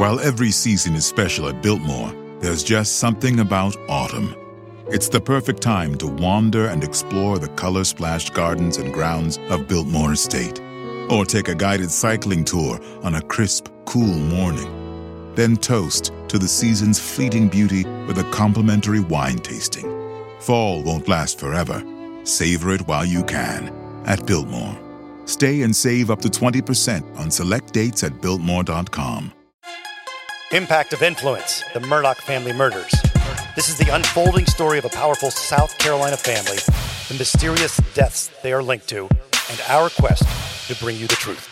While every season is special at Biltmore, there's just something about autumn. It's the perfect time to wander and explore the color splashed gardens and grounds of Biltmore Estate. Or take a guided cycling tour on a crisp, cool morning. Then toast to the season's fleeting beauty with a complimentary wine tasting. Fall won't last forever. Savor it while you can at Biltmore. Stay and save up to 20% on select dates at Biltmore.com. Impact of Influence The Murdaugh Family Murders. This is the unfolding story of a powerful South Carolina family, the mysterious deaths they are linked to, and our quest to bring you the truth.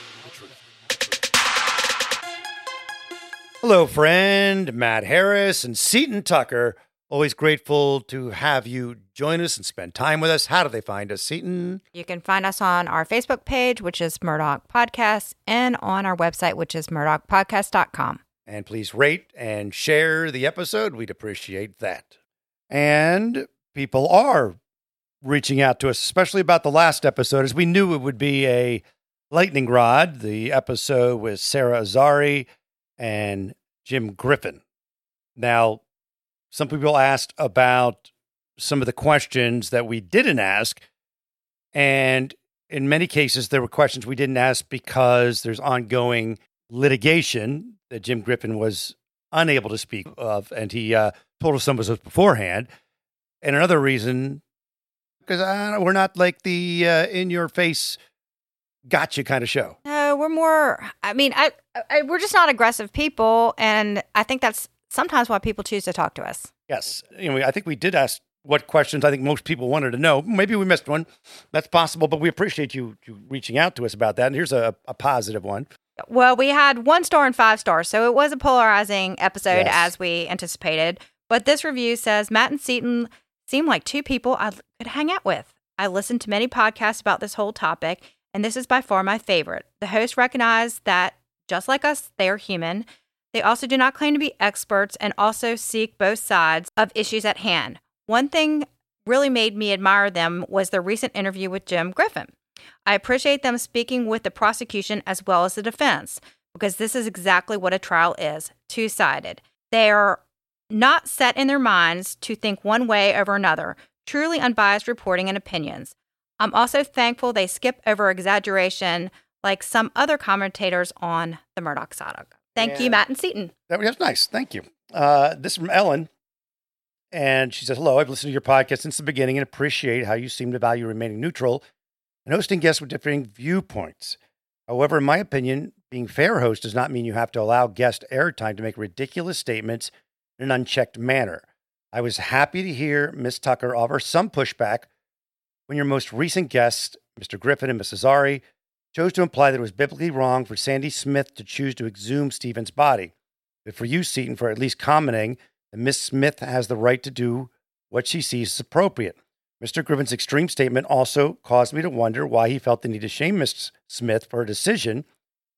Hello, friend. Matt Harris and Seton Tucker. Always grateful to have you join us and spend time with us. How do they find us, Seton? You can find us on our Facebook page, which is Murdaugh Podcast, and on our website, which is murdaughpodcast.com. And please rate and share the episode. We'd appreciate that. And people are reaching out to us, especially about the last episode, as we knew it would be a lightning rod. The episode with Sarah Azari and Jim Griffin. Now, some people asked about some of the questions that we didn't ask. And in many cases, there were questions we didn't ask because there's ongoing litigation that Jim Griffin was unable to speak of. And he uh, told us some of those beforehand. And another reason, because we're not like the uh, in your face gotcha kind of show. No, we're more, I mean, I, I, we're just not aggressive people. And I think that's sometimes why people choose to talk to us. Yes. You know, I think we did ask what questions I think most people wanted to know. Maybe we missed one. That's possible, but we appreciate you, you reaching out to us about that. And here's a, a positive one. Well, we had one star and five stars, so it was a polarizing episode Yes. as we anticipated. But this review says Matt and Seaton seem like two people I could hang out with. I listened to many podcasts about this whole topic, and this is by far my favorite. The hosts recognize that, just like us, they are human. They also do not claim to be experts and also seek both sides of issues at hand. One thing really made me admire them was their recent interview with Jim Griffin. I appreciate them speaking with the prosecution as well as the defense because this is exactly what a trial is two sided. They are not set in their minds to think one way over another, truly unbiased reporting and opinions. I'm also thankful they skip over exaggeration like some other commentators on the Murdaugh saga. Thank you, Matt and Seaton. That was nice. Thank you. Uh, this is from Ellen. And she says, Hello, I've listened to your podcast since the beginning and appreciate how you seem to value remaining neutral and hosting guests with differing viewpoints. However, in my opinion, being fair host does not mean you have to allow guest airtime to make ridiculous statements in an unchecked manner. I was happy to hear Miss Tucker offer some pushback when your most recent guests, Mr. Griffin and Ms. Azari, chose to imply that it was biblically wrong for Sandy Smith to choose to exhume Stephen's body. But for you, Seaton, for at least commenting that Miss Smith has the right to do what she sees is appropriate. Mr. Griffin's extreme statement also caused me to wonder why he felt the need to shame Ms. Smith for her decision.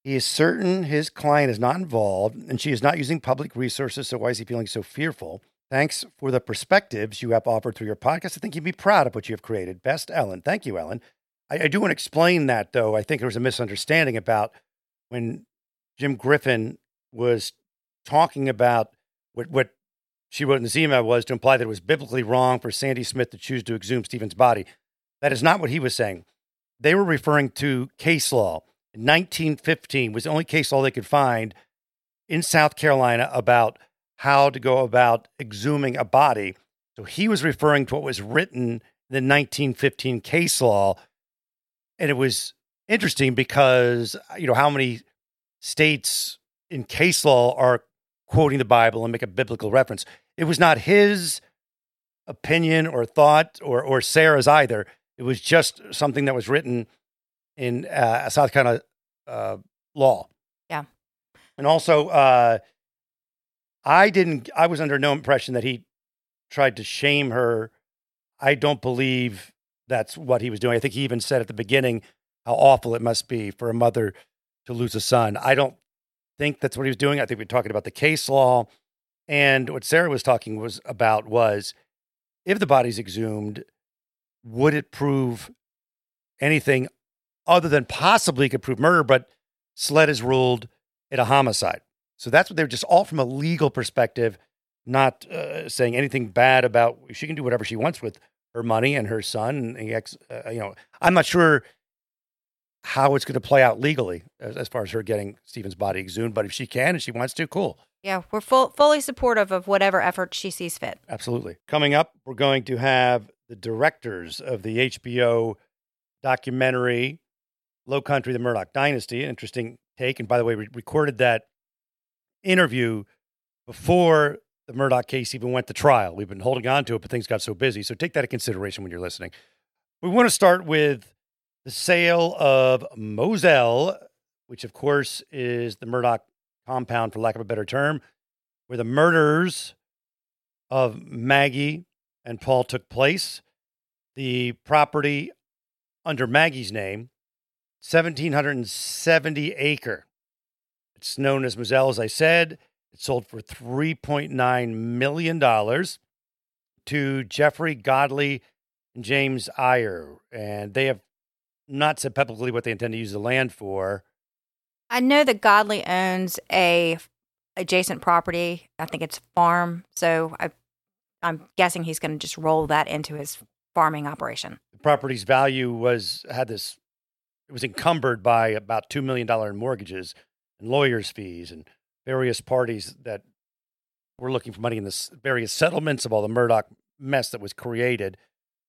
He is certain his client is not involved and she is not using public resources, so why is he feeling so fearful? Thanks for the perspectives you have offered through your podcast. I think you'd be proud of what you have created. Best, Ellen. Thank you, Ellen. I, I do want to explain that, though. I think there was a misunderstanding about when Jim Griffin was talking about what, what she wrote in this email was to imply that it was biblically wrong for Sandy Smith to choose to exhume Stephen's body. That is not what he was saying. They were referring to case law. 1915 was the only case law they could find in South Carolina about how to go about exhuming a body. So he was referring to what was written in the 1915 case law. And it was interesting because, you know, how many states in case law are quoting the Bible and make a biblical reference. It was not his opinion or thought or, or Sarah's either. It was just something that was written in uh, South Carolina uh, law. Yeah. And also, uh, I didn't, I was under no impression that he tried to shame her. I don't believe that's what he was doing. I think he even said at the beginning how awful it must be for a mother to lose a son. I don't think that's what he was doing. I think we're talking about the case law. And what Sarah was talking was about was if the body's exhumed, would it prove anything other than possibly could prove murder? But SLED has ruled it a homicide. So that's what they're just all from a legal perspective, not uh, saying anything bad about. She can do whatever she wants with her money and her son. And ex, uh, you know, I'm not sure how it's going to play out legally as, as far as her getting Stephen's body exhumed, but if she can and she wants to, cool. Yeah, we're full, fully supportive of whatever effort she sees fit. Absolutely. Coming up, we're going to have the directors of the HBO documentary Low Country, the Murdaugh Dynasty. An interesting take. And by the way, we recorded that interview before the Murdaugh case even went to trial. We've been holding on to it, but things got so busy. So take that into consideration when you're listening. We want to start with the sale of Moselle, which of course is the Murdaugh compound, for lack of a better term, where the murders of Maggie and Paul took place. The property under Maggie's name, 1,770 acre. It's known as Moselle, as I said. It sold for $3.9 million to Jeffrey Godley and James Iyer. And they have not said publicly what they intend to use the land for. I know that Godley owns a adjacent property. I think it's farm. So I, I'm guessing he's going to just roll that into his farming operation. The property's value was had this. It was encumbered by about two million dollar in mortgages and lawyers' fees and various parties that were looking for money in the various settlements of all the Murdaugh mess that was created.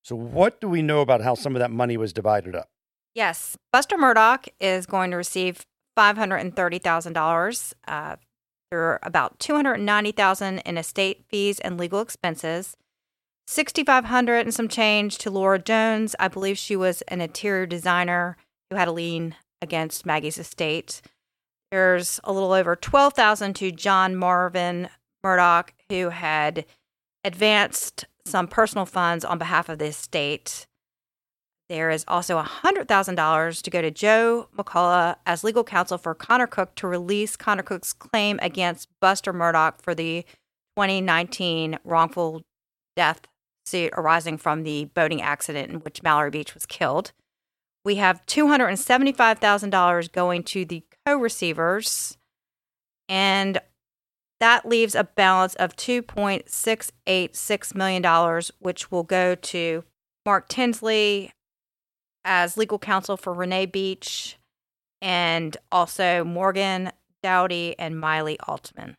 So, what do we know about how some of that money was divided up? Yes, Buster Murdaugh is going to receive five hundred and thirty thousand uh, dollars. There are about two hundred ninety thousand in estate fees and legal expenses. Sixty five hundred and some change to Laura Jones. I believe she was an interior designer who had a lien against Maggie's estate. There's a little over 12,000 to John Marvin Murdaugh, who had advanced some personal funds on behalf of the estate. There is also $100,000 to go to Joe McCulloch as legal counsel for Connor Cook to release Connor Cook's claim against Buster Murdaugh for the 2019 wrongful death suit arising from the boating accident in which Mallory Beach was killed. We have $275,000 going to the co receivers, and that leaves a balance of $2.686 million, which will go to Mark Tinsley as legal counsel for Renee Beach and also Morgan Doughty and Miley Altman,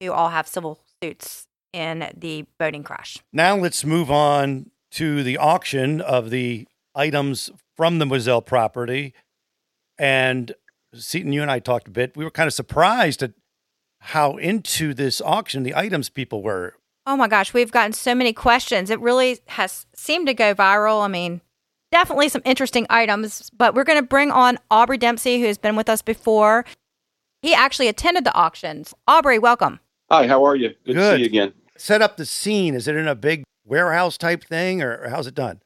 who all have civil suits in the boating crash. Now let's move on to the auction of the items from the Moselle property. And Seaton, you and I talked a bit. We were kind of surprised at how into this auction the items people were. Oh my gosh, we've gotten so many questions. It really has seemed to go viral. I mean, definitely some interesting items, but we're going to bring on Aubrey Dempsey, who has been with us before. He actually attended the auctions. Aubrey, welcome. Hi, how are you? Good, Good. to see you again. Set up the scene. Is it in a big warehouse type thing, or how's it done?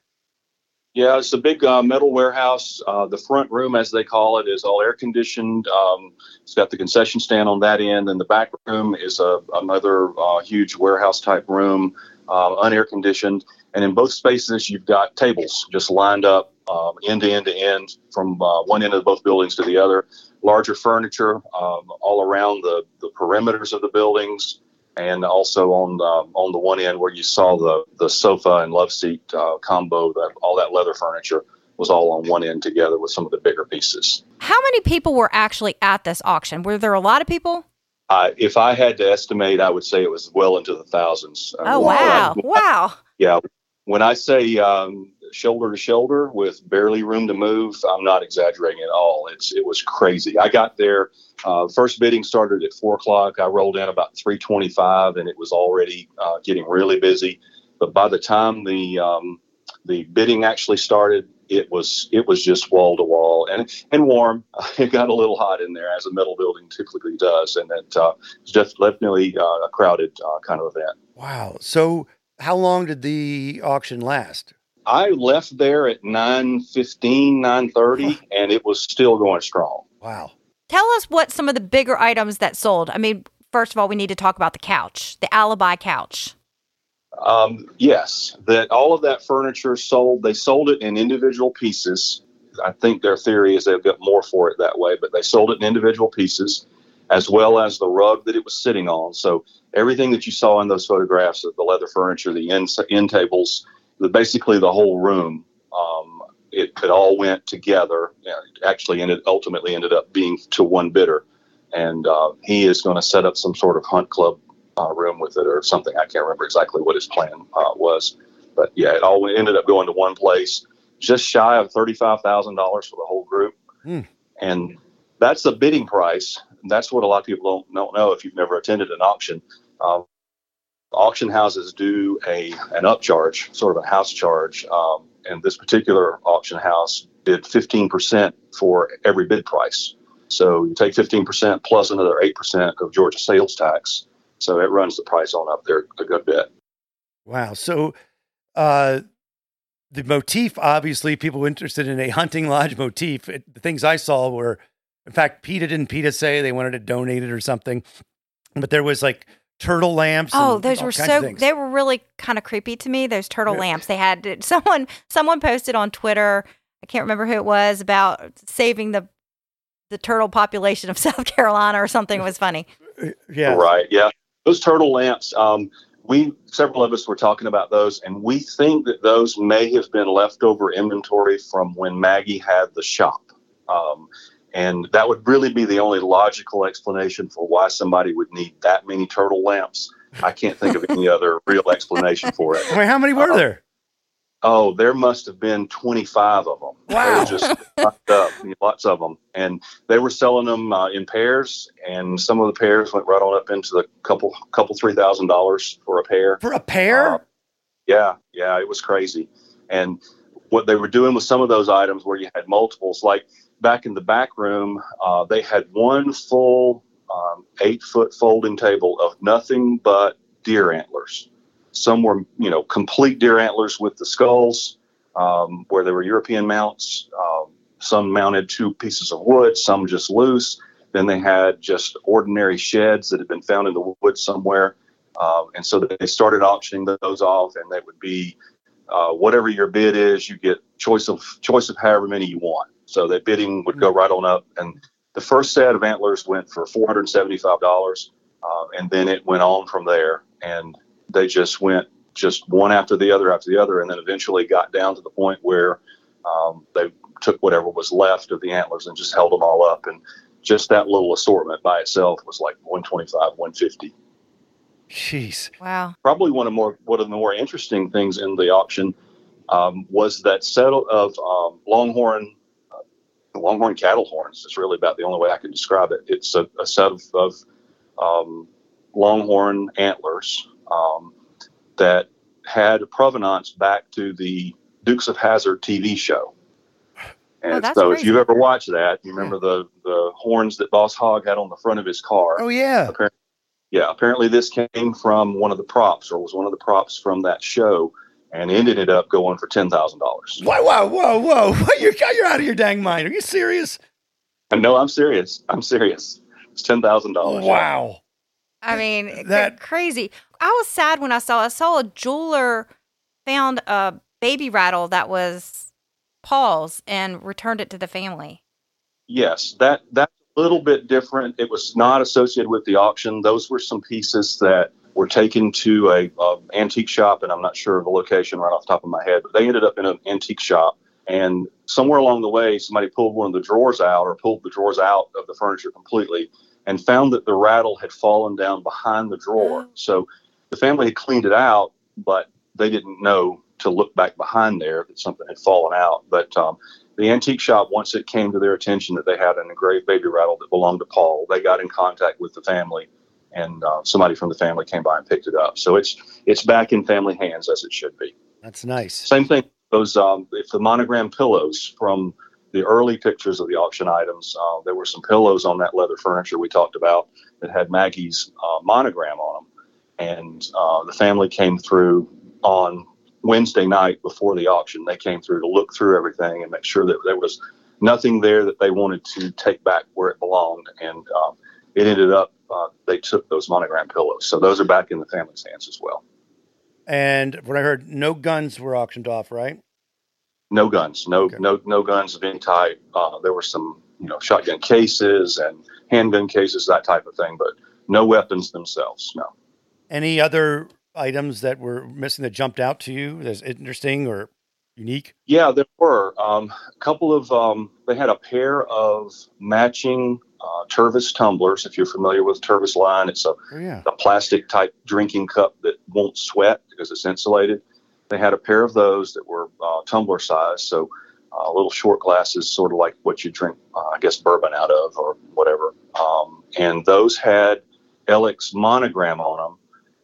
Yeah, it's a big uh, metal warehouse. Uh, the front room, as they call it, is all air conditioned. Um, it's got the concession stand on that end, and the back room is a, another uh, huge warehouse type room, uh, unair conditioned. And in both spaces, you've got tables just lined up um, end to end to end from uh, one end of both buildings to the other. Larger furniture um, all around the, the perimeters of the buildings and also on um, on the one end where you saw the the sofa and love seat uh, combo, that all that leather furniture was all on one end together with some of the bigger pieces. How many people were actually at this auction? Were there a lot of people? Uh, if I had to estimate, I would say it was well into the thousands. Oh wow! wow. Yeah, when I say um, shoulder to shoulder with barely room to move, I'm not exaggerating at all. It's it was crazy. I got there. Uh, first bidding started at four o'clock. I rolled in about 3:25, and it was already uh, getting really busy. But by the time the um, the bidding actually started, it was it was just wall to wall and and warm. It got a little hot in there, as a metal building typically does, and it uh, was just definitely uh, a crowded uh, kind of event. Wow. So, how long did the auction last? I left there at 9:15, 9:30 and it was still going strong. Wow. Tell us what some of the bigger items that sold. I mean, first of all, we need to talk about the couch, the alibi couch. Um, yes, that all of that furniture sold. They sold it in individual pieces. I think their theory is they'll get more for it that way, but they sold it in individual pieces. as well as the rug that it was sitting on. So everything that you saw in those photographs of the leather furniture, the end, end tables, the, basically the whole room, um, it, it all went together. Actually, ended ultimately ended up being to one bidder, and uh, he is going to set up some sort of hunt club uh, room with it or something. I can't remember exactly what his plan uh, was, but yeah, it all ended up going to one place, just shy of thirty-five thousand dollars for the whole group, hmm. and that's the bidding price. That's what a lot of people don't, don't know if you've never attended an auction. Um, auction houses do a an upcharge, sort of a house charge, um, and this particular auction house did 15% for every bid price. So you take 15% plus another 8% of Georgia sales tax. So it runs the price on up there a good bit. Wow. So uh, the motif, obviously, people interested in a hunting lodge motif. It, the things I saw were, in fact, PETA didn't PETA say they wanted to donate it or something, but there was like turtle lamps. Oh, those were so they were really kind of creepy to me. Those turtle yeah. lamps. They had someone someone posted on Twitter. I can't remember who it was about saving the the turtle population of South Carolina or something. It was funny. Yeah. Right. Yeah. Those turtle lamps. Um, we several of us were talking about those, and we think that those may have been leftover inventory from when Maggie had the shop. Um, and that would really be the only logical explanation for why somebody would need that many turtle lamps. I can't think of any other real explanation for it. Wait, how many were uh, there? Oh, there must have been 25 of them. Wow. just up, lots of them. And they were selling them uh, in pairs, and some of the pairs went right on up into the couple, couple, three thousand dollars for a pair. For a pair? Uh, yeah, yeah, it was crazy. And what they were doing with some of those items where you had multiples, like back in the back room, uh, they had one full um, eight foot folding table of nothing but deer antlers. Some were, you know, complete deer antlers with the skulls, um, where there were European mounts. Um, some mounted two pieces of wood, some just loose. Then they had just ordinary sheds that had been found in the woods somewhere. Um, and so they started auctioning those off, and they would be uh, whatever your bid is, you get choice of choice of however many you want. So that bidding would go right on up. And the first set of antlers went for $475. Uh, and then it went on from there. And they just went just one after the other after the other. And then eventually got down to the point where um, they took whatever was left of the antlers and just held them all up. And just that little assortment by itself was like 125, 150. Jeez. Wow. Probably one of more one of the more interesting things in the auction um, was that set of um, longhorn longhorn cattle horns is really about the only way I can describe it. It's a, a set of, of um, longhorn antlers um, that had provenance back to the Dukes of Hazzard TV show. And oh, so, crazy. if you've ever watched that, you remember the the horns that Boss Hogg had on the front of his car. Oh yeah. Apparently, yeah. Apparently, this came from one of the props, or was one of the props from that show and ended it ended up going for ten thousand dollars. Whoa, whoa, whoa, whoa! You're you're out of your dang mind. Are you serious? Uh, no, I'm serious. I'm serious. It's ten thousand dollars. Wow. I mean, that crazy. I was sad when I saw I saw a jeweler found a baby rattle that was Paul's and returned it to the family. Yes, that that's a little bit different. It was not associated with the auction. Those were some pieces that were taken to a, a, antique shop, and I'm not sure of the location right off the top of my head, but they ended up in an antique shop. And somewhere along the way, somebody pulled one of the drawers out, or pulled the drawers out of the furniture completely, and found that the rattle had fallen down behind the drawer. Oh. So the family had cleaned it out, but they didn't know to look back behind there that something had fallen out. But um, the antique shop, once it came to their attention that they had an engraved baby rattle that belonged to Paul, they got in contact with the family and uh, somebody from the family came by and picked it up. So it's it's back in family hands as it should be. That's nice. Same thing. Those um, if the monogram pillows from the early pictures of the auction items, uh, there were some pillows on that leather furniture we talked about that had Maggie's uh, monogram on them, and uh, the family came through on Wednesday night before the auction. They came through to look through everything and make sure that there was nothing there that they wanted to take back where it belonged, and um, it ended up uh, they took those monogram pillows. So those are back in the family's hands as well. And what I heard, no guns were auctioned off, right? No guns, no okay. no no guns of any type. Uh, there were some you know shotgun cases and handgun cases, that type of thing, but no weapons themselves. No. Any other items that were missing that jumped out to you that's interesting or unique? Yeah, there were um, a couple of. Um, they had a pair of matching uh, Tervis tumblers. If you're familiar with Tervis line, it's a, Oh yeah. a plastic type drinking cup that won't sweat because it's insulated. They had a pair of those that were uh, tumbler size, so uh, little short glasses, sort of like what you drink, uh, I guess, bourbon out of or whatever. Um, and those had Alex monogram on them,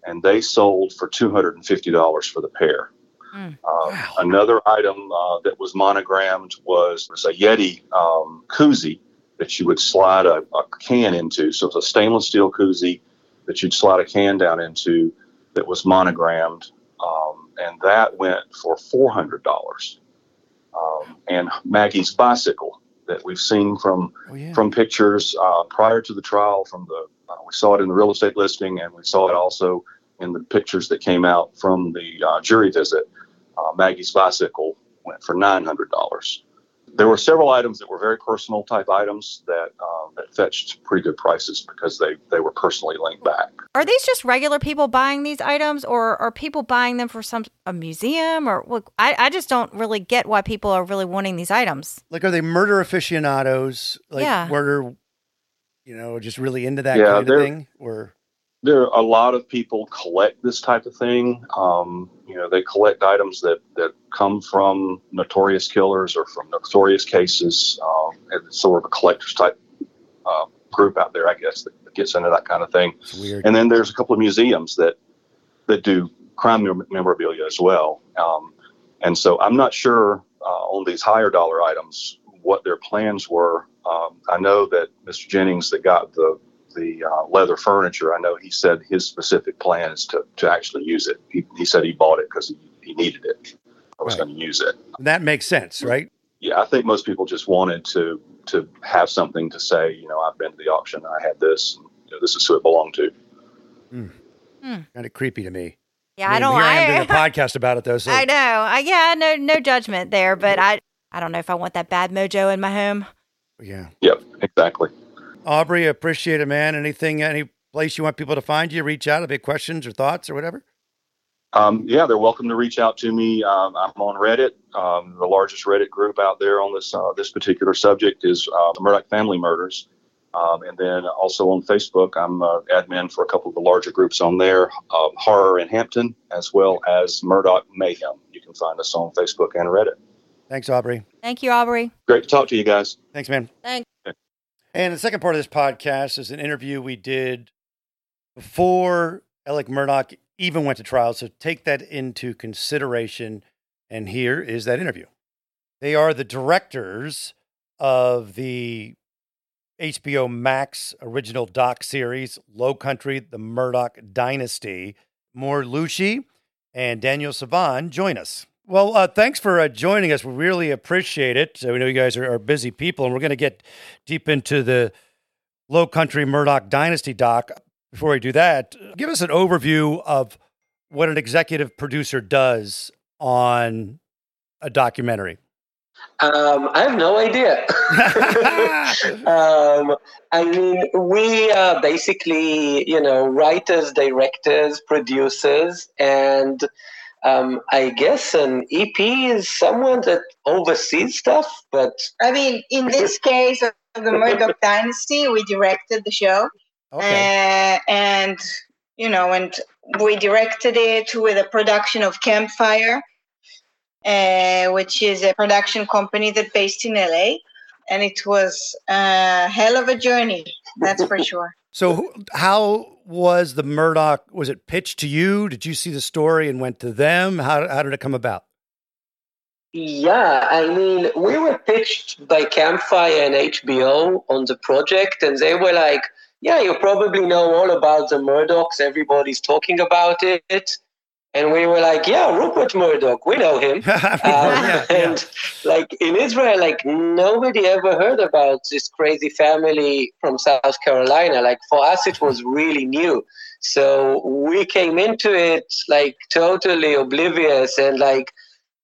and they sold for two hundred and fifty dollars for the pair. Mm. Uh, Wow. Another item uh, that was monogrammed was, was a Yeti um, koozie that you would slide a, a can into. So it's a stainless steel koozie that you'd slide a can down into that was monogrammed, um, and that went for four hundred dollars. Um, and Maggie's bicycle that we've seen from Oh yeah. from pictures uh, prior to the trial. From the uh, we saw it in the real estate listing, and we saw it also in the pictures that came out from the uh, jury visit. Uh, Maggie's bicycle went for nine hundred dollars. There were several items that were very personal type items that um, that fetched pretty good prices because they they were personally linked back. Are these just regular people buying these items, or are people buying them for some a museum? Or look, I, I just don't really get why people are really wanting these items. like are they murder aficionados? Like Yeah. murder, you know, just really into that Yeah, kind of they're- thing? Or there are a lot of people collect this type of thing. Um, you know, they collect items that, that come from notorious killers or from notorious cases. Um, and it's sort of a collector's type uh, group out there, I guess, that, that gets into that kind of thing. And then there's a couple of museums that that do crime memorabilia as well. Um, and so I'm not sure uh, on these higher dollar items what their plans were. Um, I know that Mr. Jennings that got the the uh, leather furniture. I know he said his specific plan is to, to actually use it. He, he said he bought it because he, he needed it. I was Right. going to use it. that makes sense, right? Yeah, I think most people just wanted to to have something to say. You know, I've been to the auction. I had this. And, you know, this is who it belonged to. Kind of creepy to me. Yeah, I, I, don't. Here I am doing a podcast about it though. So I know. I, yeah, no, no judgment there, but I, I don't know if I want that bad mojo in my home. yeah. Yep, exactly. Aubrey, appreciate it, man. Anything, any place you want people to find you, reach out if they have questions or thoughts or whatever? Um, yeah, they're welcome to reach out to me. Um, I'm on Reddit. Um, the largest Reddit group out there on this uh, this particular subject is uh, the Murdaugh Family Murders, um, and then also on Facebook, I'm uh, admin for a couple of the larger groups on there, um, Horror in Hampton, as well as Murdaugh Mayhem. You can find us on Facebook and Reddit. Thanks, Aubrey. Thank you, Aubrey. Great to talk to you guys. Thanks, man. Thanks. And the second part of this podcast is an interview we did before Alex Murdaugh even went to trial. So take that into consideration. And here is that interview. They are the directors of the HBO Max original doc series, Low Country, The Murdaugh Dynasty. Mor Loushy and Daniel Sivan join us. Well, uh, thanks for uh, joining us. We really appreciate it. So we know you guys are, are busy people, and we're going to get deep into the Low Country Murdaugh Dynasty doc. Before we do that, give us an overview of what an executive producer does on a documentary. Um, I have no idea. um, I mean, we are basically, you know, writers, directors, producers, and um, I guess an EP is someone that oversees stuff, but I mean, in this case of the Murdaugh Dynasty, we directed the show, Okay. uh, and you know, and we directed it with a production of Campfire, uh, which is a production company that's based in LA, and it was a hell of a journey, that's for sure. So, how was the Murdaugh? Was it pitched to you? Did you see the story and went to them? How, how did it come about? Yeah, I mean, we were pitched by Campfire and HBO on the project, and they were like, "Yeah, you probably know all about the Murdaughs. Everybody's talking about it." And we were like, "Yeah, Rupert Murdoch, we know him." Um, yeah, yeah. and like in Israel, like nobody ever heard about this crazy family from South Carolina. Like for us, it was really new. So we came into it like totally oblivious and like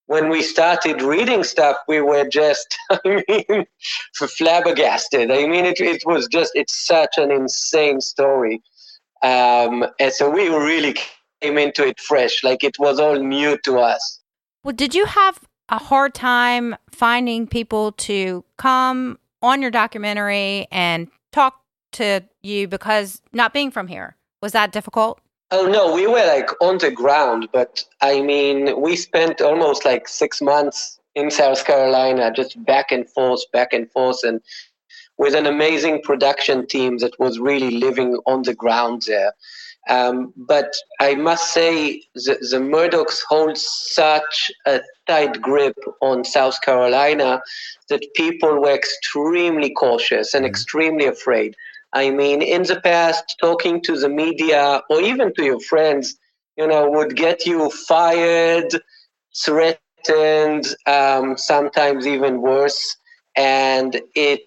when we started reading stuff, we were just, I mean, flabbergasted. I mean, it, it was just, it's such an insane story. Um, and so we really came into it fresh, like it was all new to us. Well, did you have a hard time finding people to come on your documentary and talk to you because not being from here? Was that difficult? Oh no, we were like on the ground, but I mean, we spent almost like six months in South Carolina, just back and forth, back and forth, and with an amazing production team that was really living on the ground there. Um, but I must say, the, the Murdaughs hold such a tight grip on South Carolina that people were extremely cautious and mm-hmm. extremely afraid. I mean, in the past, talking to the media or even to your friends, you know, would get you fired, threatened, um, sometimes even worse. And it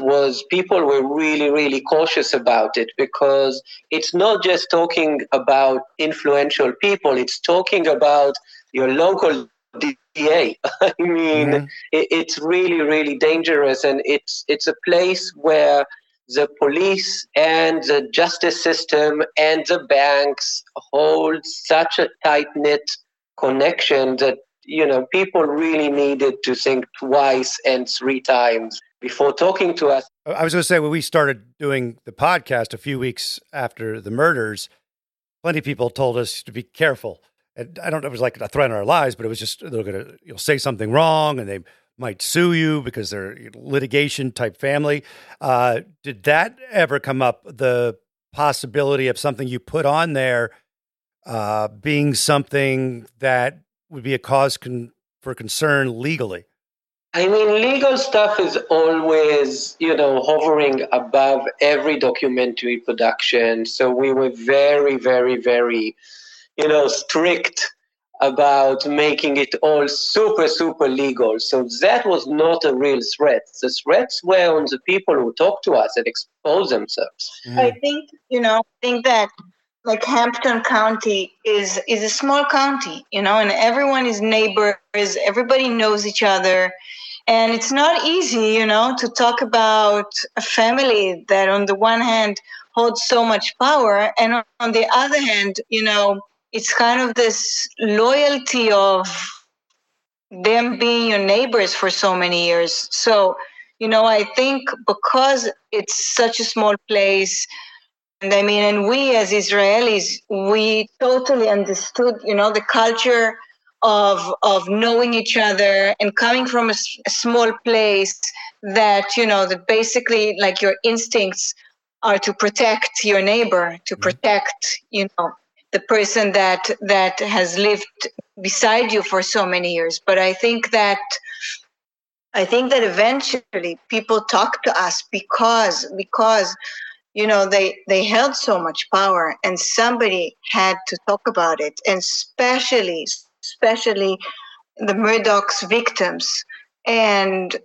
was people were really, really cautious about it because it's not just talking about influential people, it's talking about your local DA. I mean, mm-hmm. it, it's really, really dangerous, and it's it's a place where the police and the justice system and the banks hold such a tight knit connection that you know people really needed to think twice and three times before talking to us. I was going to say when we started doing the podcast a few weeks after the murders, plenty of people told us to be careful. And I don't know, it was like a threat on our lives, but it was just they're going to you'll say something wrong and they might sue you because they're litigation type family. Uh, did that ever come up? The possibility of something you put on there uh, being something that would be a cause con- for concern legally? I mean, legal stuff is always, you know, hovering above every documentary production. So we were very, very, very, you know, strict about making it all super, super legal. So that was not a real threat. The threats were on the people who talk to us and expose themselves. Mm. I think, you know, I think that like Hampton County is is a small county, you know, and everyone is neighbors, everybody knows each other. And it's not easy, you know, to talk about a family that on the one hand holds so much power and on the other hand, you know, it's kind of this loyalty of them being your neighbors for so many years. So, you know, I think because it's such a small place, and I mean, and we as Israelis, we totally understood, you know, the culture of of knowing each other and coming from a, a small place that you know that basically like your instincts are to protect your neighbor, to mm-hmm. protect, you know, the person that that has lived beside you for so many years but i think that i think that eventually people talk to us because because you know they they held so much power and somebody had to talk about it and especially especially the murdaugh's victims and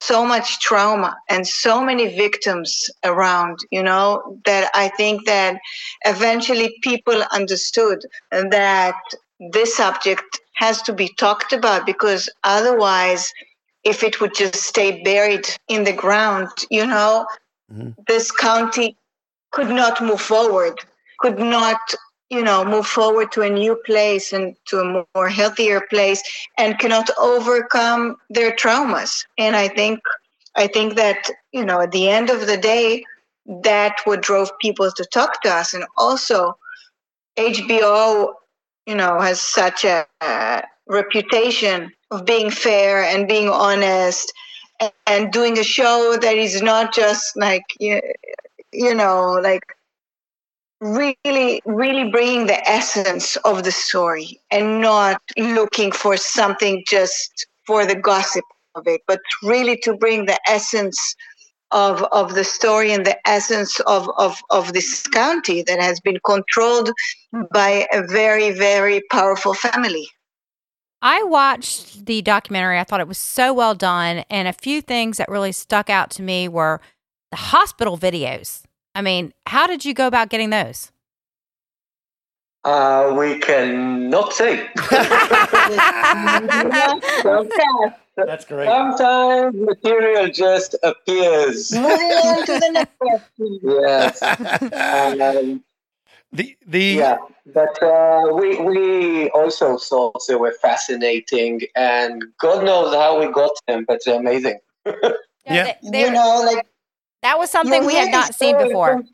so much trauma and so many victims around you know that i think that eventually people understood that this subject has to be talked about because otherwise if it would just stay buried in the ground you know mm-hmm. this county could not move forward could not you know move forward to a new place and to a more healthier place and cannot overcome their traumas. And i think i think that you know at the end of the day that what drove people to talk to us. And also hbo you know has such a, reputation of being fair and being honest and, and doing a show that is not just like you, you know like really really bringing the essence of the story and not looking for something just for the gossip of it but really to bring the essence of of the story and the essence of of of this county that has been controlled by a very very powerful family I watched the documentary. I thought it was so well done. And a few things that really stuck out to me were the hospital videos. I mean, how did you go about getting those? Uh, we cannot say. sometimes, That's great. sometimes material just appears. Moving on to the next question. Yes. Um, the the yeah, but uh, we we also thought they were fascinating, and God knows how we got them, but they're amazing. Yeah. they- they- You know, like that was something you we had not seen before. from-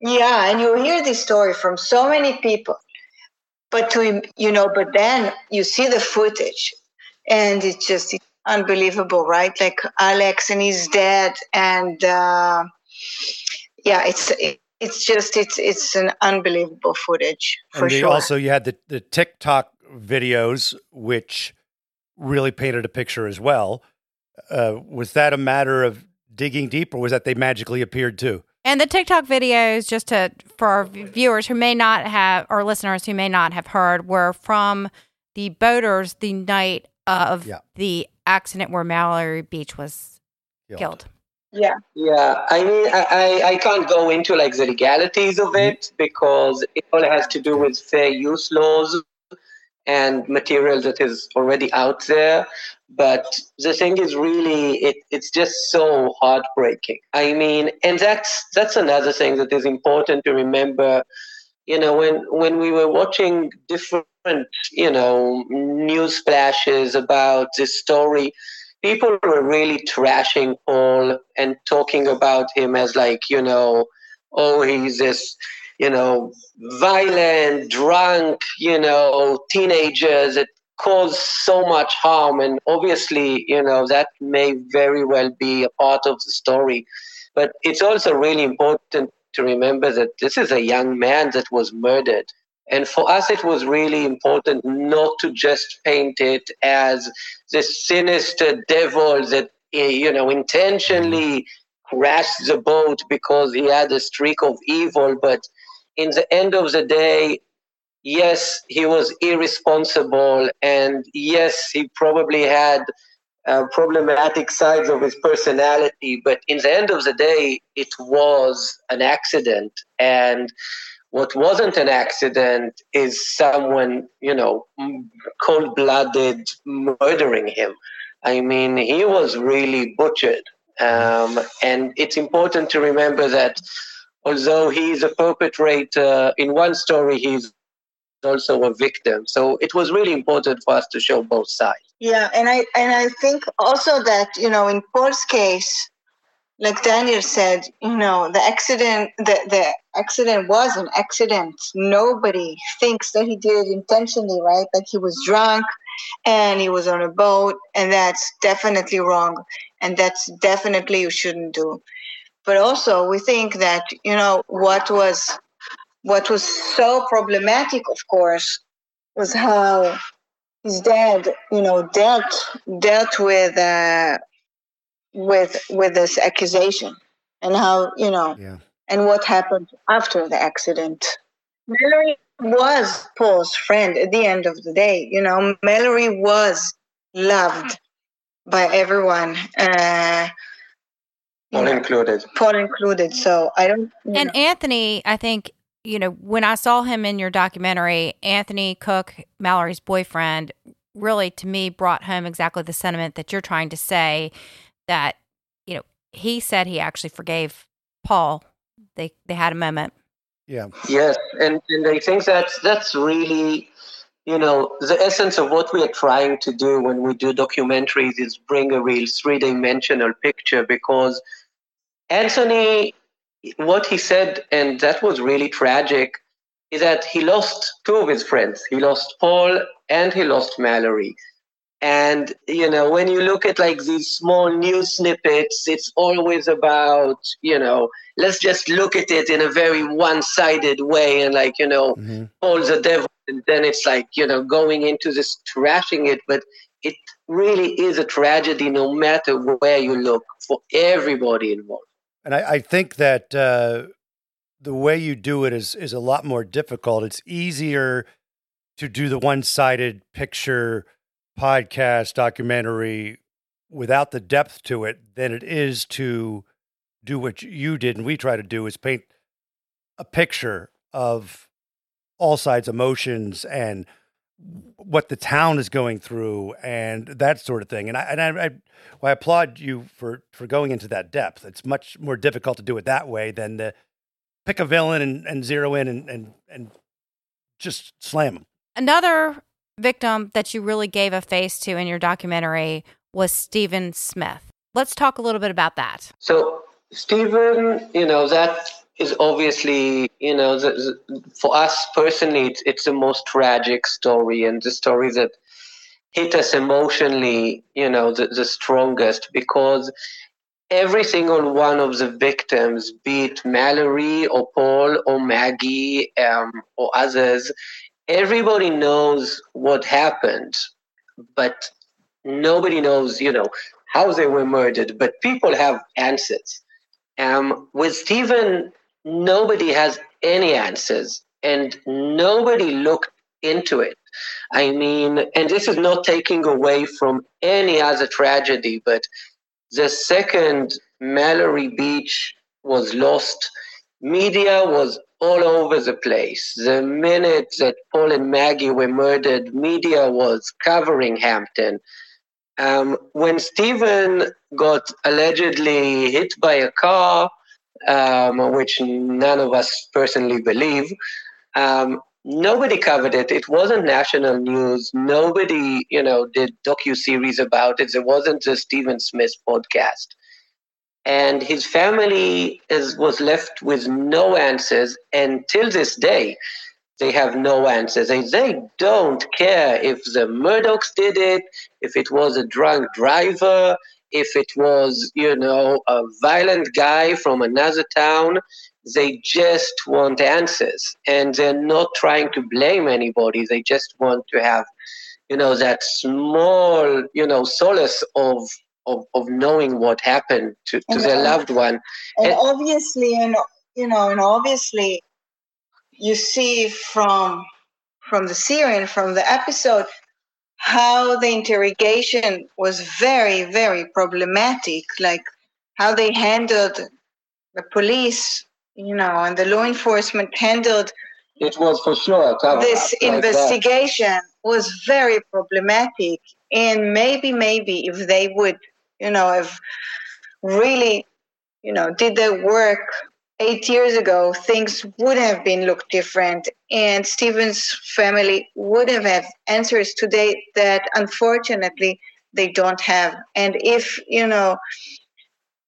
yeah, and you hear this story from so many people, but to you know, but then you see the footage, and it's just it's unbelievable, right? Like Alex and his dad, and uh, yeah, it's it, it's just it's it's an unbelievable footage for and the, sure. also you had the the TikTok videos, which really painted a picture as well. Uh, was that a matter of digging deeper was that they magically appeared too? And the TikTok videos, just to for our viewers who may not have or listeners who may not have heard, were from the boaters the night of Yeah. the accident where Mallory Beach was Killed. killed. yeah, Yeah, I mean, I, I, I can't go into like the legalities of mm-hmm. it because it all has to do with fair use laws and material that is already out there. But the thing is, really, it, it's just so heartbreaking. I mean, and that's that's another thing that is important to remember. You know, when when we were watching different, you know, news flashes about this story, people were really trashing Paul and talking about him as like, you know, oh, he's this, you know, violent, drunk, you know, teenagers. It caused so much harm. And obviously, you know, that may very well be a part of the story. But it's also really important to remember that this is a young man that was murdered. And for us, it was really important not to just paint it as this sinister devil that, you know, intentionally crashed the boat because he had a streak of evil. But in the end of the day, yes, he was irresponsible. And yes, he probably had uh, problematic sides of his personality. But in the end of the day, it was an accident. And what wasn't an accident is someone, you know, cold blooded murdering him. I mean, he was really butchered. Um, and it's important to remember that although he's a perpetrator uh, in one story, he's also a victim. So it was really important for us to show both sides. Yeah, and I and I think also that you know in Paul's case, like Daniel said, you know the accident the the accident was an accident. Nobody thinks that he did it intentionally, right? Like he was drunk and he was on a boat, and that's definitely wrong, and that's definitely you shouldn't do. But also we think that you know what was what was so problematic, of course, was how his dad, you know, dealt dealt with uh, with with this accusation and how you know Yeah. and what happened after the accident. Mallory was Paul's friend at the end of the day. You know, Mallory was loved by everyone, uh, you All know, included. Paul included. So I don't. And know. Anthony, I think, you know, when I saw him in your documentary, Anthony Cook, Mallory's boyfriend, really to me brought home exactly the sentiment that you're trying to say that, you know, he said he actually forgave Paul. They they had a moment. Yeah. Yes, and, and I think that's that's really, you know, the essence of what we are trying to do when we do documentaries is bring a real three dimensional picture because Anthony, what he said, and that was really tragic, is that he lost two of his friends. He lost Paul and he lost Mallory. And you know, when you look at like these small news snippets, it's always about, you know, let's just look at it in a very one-sided way and like, you know, Mhm. Paul's the devil, and then it's like, you know, going into this trashing it, but it really is a tragedy no matter where you look for everybody involved. And I, I think that uh, the way you do it is is a lot more difficult. It's easier to do the one sided picture podcast documentary without the depth to it than it is to do what you did and we try to do is paint a picture of all sides emotions and what the town is going through and that sort of thing. And I and I, I, well, I applaud you for for going into that depth. It's much more difficult to do it that way than to pick a villain and, and zero in and, and and just slam them. Another victim that you really gave a face to in your documentary was Stephen Smith. Let's talk a little bit about that. So Stephen, you know that is obviously, you know, the, the, for us personally, it's, it's the most tragic story and the story that hit us emotionally, you know, the, the strongest because every single one of the victims, be it Mallory or Paul or Maggie um, or others, everybody knows what happened, but nobody knows, you know, how they were murdered. But people have answers. Um, with Stephen, nobody has any answers and nobody looked into it. I mean, and this is not taking away from any other tragedy, but the second Mallory Beach was lost, media was all over the place. The minute that Paul and Maggie were murdered, media was covering Hampton. Um, when Stephen got allegedly hit by a car, um, which none of us personally believe. Um, nobody covered it. It wasn't national news. Nobody, you know, did docu series about it. It wasn't a Stephen Smith podcast, and his family is was left with no answers. And till this day, they have no answers. And they don't care if the Murdaughs did it, if it was a drunk driver, if it was, you know, a violent guy from another town, they just want answers. And they're not trying to blame anybody. They just want to have, you know, that small, you know, solace of of, of knowing what happened to, to their loved one. And, and obviously and you know, and obviously you see from from the series, from the episode, how the interrogation was very, very problematic, like how they handled the police, you know, and the law enforcement handled it was for sure this like investigation that. was very problematic and maybe maybe if they would you know have really you know did their work eight years ago, things would have been looked different, and Stephen's family would have had answers today that unfortunately they don't have. And if you know,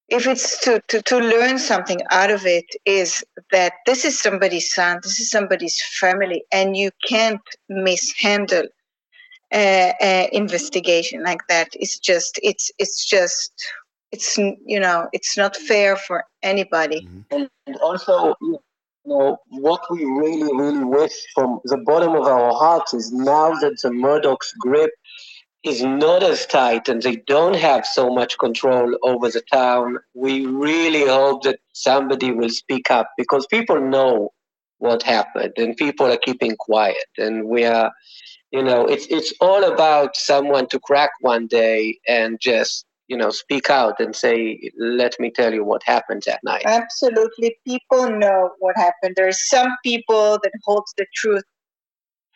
if it's to, to, to learn something out of it, is that this is somebody's son, this is somebody's family, and you can't mishandle uh, uh, investigation like that. It's just, it's, it's just it's you know it's not fair for anybody mm-hmm. and also you know what we really really wish from the bottom of our hearts is now that the murdaugh's grip is not as tight and they don't have so much control over the town we really hope that somebody will speak up because people know what happened and people are keeping quiet and we are you know it's it's all about someone to crack one day and just you know speak out and say let me tell you what happened that night. Absolutely. People know what happened. There are some people that holds the truth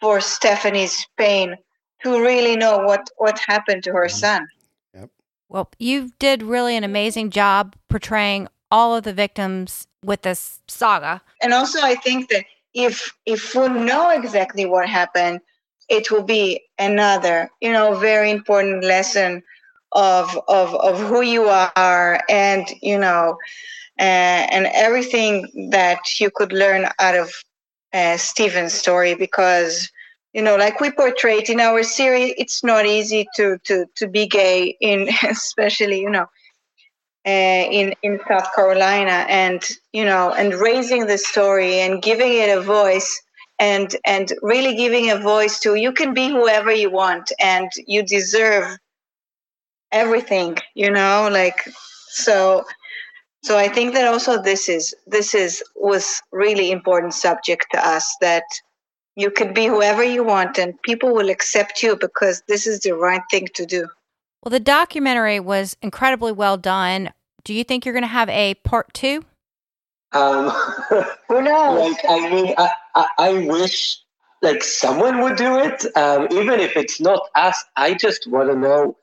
for stephanie's pain to really know what what happened to her mm-hmm. son. Yep. well you did really an amazing job portraying all of the victims with this saga. And also i think that if if we know exactly what happened it will be another you know very important lesson of of of who you are and you know uh, and everything that you could learn out of uh, Stephen's story because you know like we portrayed in our series it's not easy to to to be gay in especially you know uh, in in South Carolina and you know and raising the story and giving it a voice and and really giving a voice to you can be whoever you want and you deserve everything you know like so so i think that also this is this is was really important subject to us that you could be whoever you want and people will accept you because this is the right thing to do. Well the documentary was incredibly well done. Do you think you're going to have a part two? Um who knows? like i mean I, I, I wish like someone would do it, um, even if it's not us. I just want to know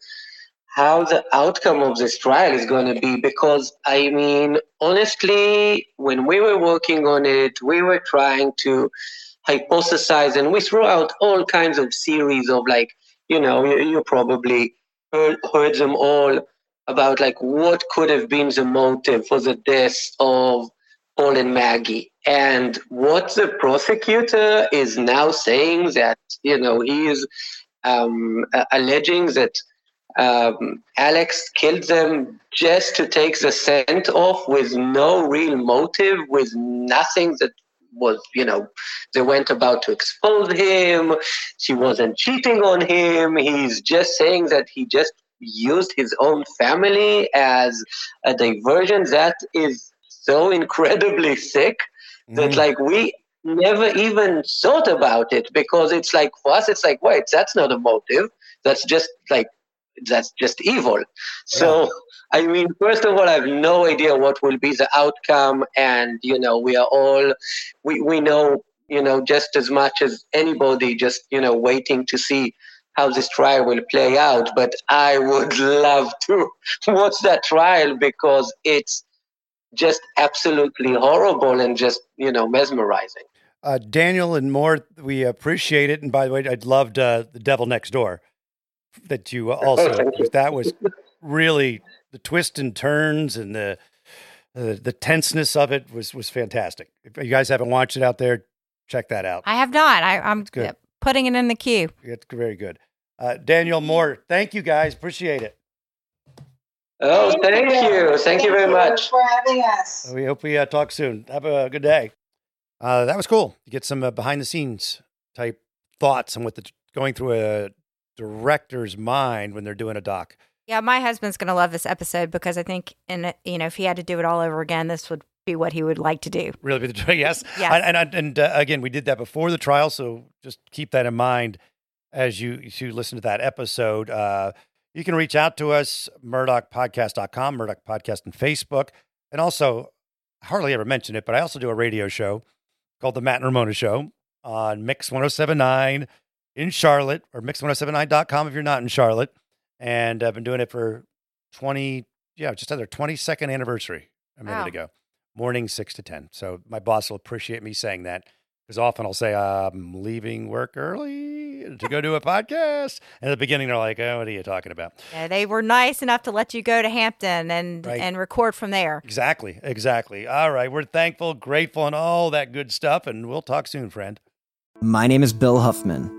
how the outcome of this trial is going to be because I mean, honestly, when we were working on it, we were trying to hypothesize and we threw out all kinds of series of like, you know, you, you probably heard, heard them all about like what could have been the motive for the death of Paul and Maggie. And what the prosecutor is now saying that, you know, he is um, alleging that um, Alex killed them just to take the scent off with no real motive, with nothing that was, you know, they went about to expose him. She wasn't cheating on him. He's just saying that he just used his own family as a diversion. That is so incredibly sick mm. that, like, we never even thought about it because it's like, for us, it's like, wait, that's not a motive. That's just like that's just evil. So, yeah. I mean, first of all, I have no idea what will be the outcome, and you know, we are all we we know you know just as much as anybody, just you know, waiting to see how this trial will play out. But I would love to watch that trial because it's just absolutely horrible and just you know mesmerizing. Uh, Daniel and Mor, we appreciate it. And by the way, I'd loved uh, the Devil Next Door that you also that was really the twists and turns and the uh, the tenseness of it was was fantastic. If you guys haven't watched it out there, check that out. I have not. I, am good. putting it in the queue. It's very good. Uh, Daniel Mor, thank you guys. Appreciate it. Oh, thank, thank you. you. Thank, thank, you very much for having us. We hope we uh, talk soon. Have a good day. Uh, that was cool to get some uh, behind the scenes type thoughts on what the going through a director's mind when they're doing a doc. Yeah, my husband's going to love this episode because I think, and you know, if he had to do it all over again, this would be what he would like to do. Really, be the trial? Yes. yes. And and, and uh, again, we did that before the trial, so just keep that in mind as you you listen to that episode. Uh, you can reach out to us, murdaughpodcast.com, Murdaugh Podcast on Facebook. And also, hardly ever mention it, but I also do a radio show called The Matt and Ramona Show on Mix 1079 in Charlotte or mix1079.com if you're not in Charlotte. And I've been doing it for 20, yeah, just under 22nd anniversary a minute wow. ago. Morning 6 to 10. So my boss will appreciate me saying that because often I'll say, I'm leaving work early to go do a podcast. And at the beginning, they're like, oh, what are you talking about? Yeah, they were nice enough to let you go to Hampton and, right. and record from there. Exactly. Exactly. All right. We're thankful, grateful, and all that good stuff. And we'll talk soon, friend. My name is Bill Huffman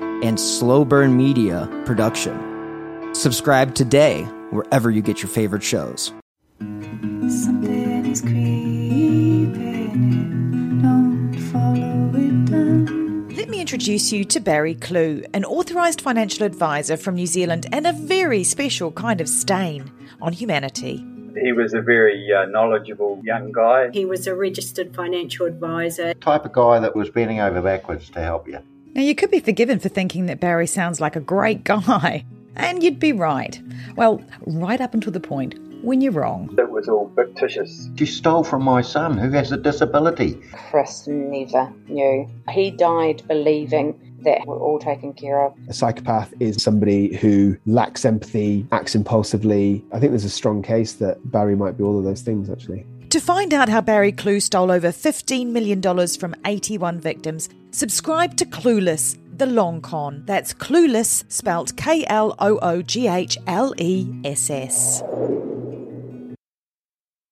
and Slow Burn Media production. Subscribe today wherever you get your favorite shows. Something is creeping, don't follow it down. Let me introduce you to Barry Kloogh, an authorised financial advisor from New Zealand and a very special kind of stain on humanity. He was a very uh, knowledgeable young guy. He was a registered financial advisor. Type of guy that was bending over backwards to help you. Now, you could be forgiven for thinking that Barry sounds like a great guy, and you'd be right. Well, right up until the point when you're wrong. It was all fictitious. She stole from my son who has a disability. Chris never knew. He died believing that we're all taken care of. A psychopath is somebody who lacks empathy, acts impulsively. I think there's a strong case that Barry might be all of those things, actually. To find out how Barry Kloogh stole over $15 million from 81 victims, subscribe to Clueless, the long con. That's Clueless, spelt K L O O G H L E S S.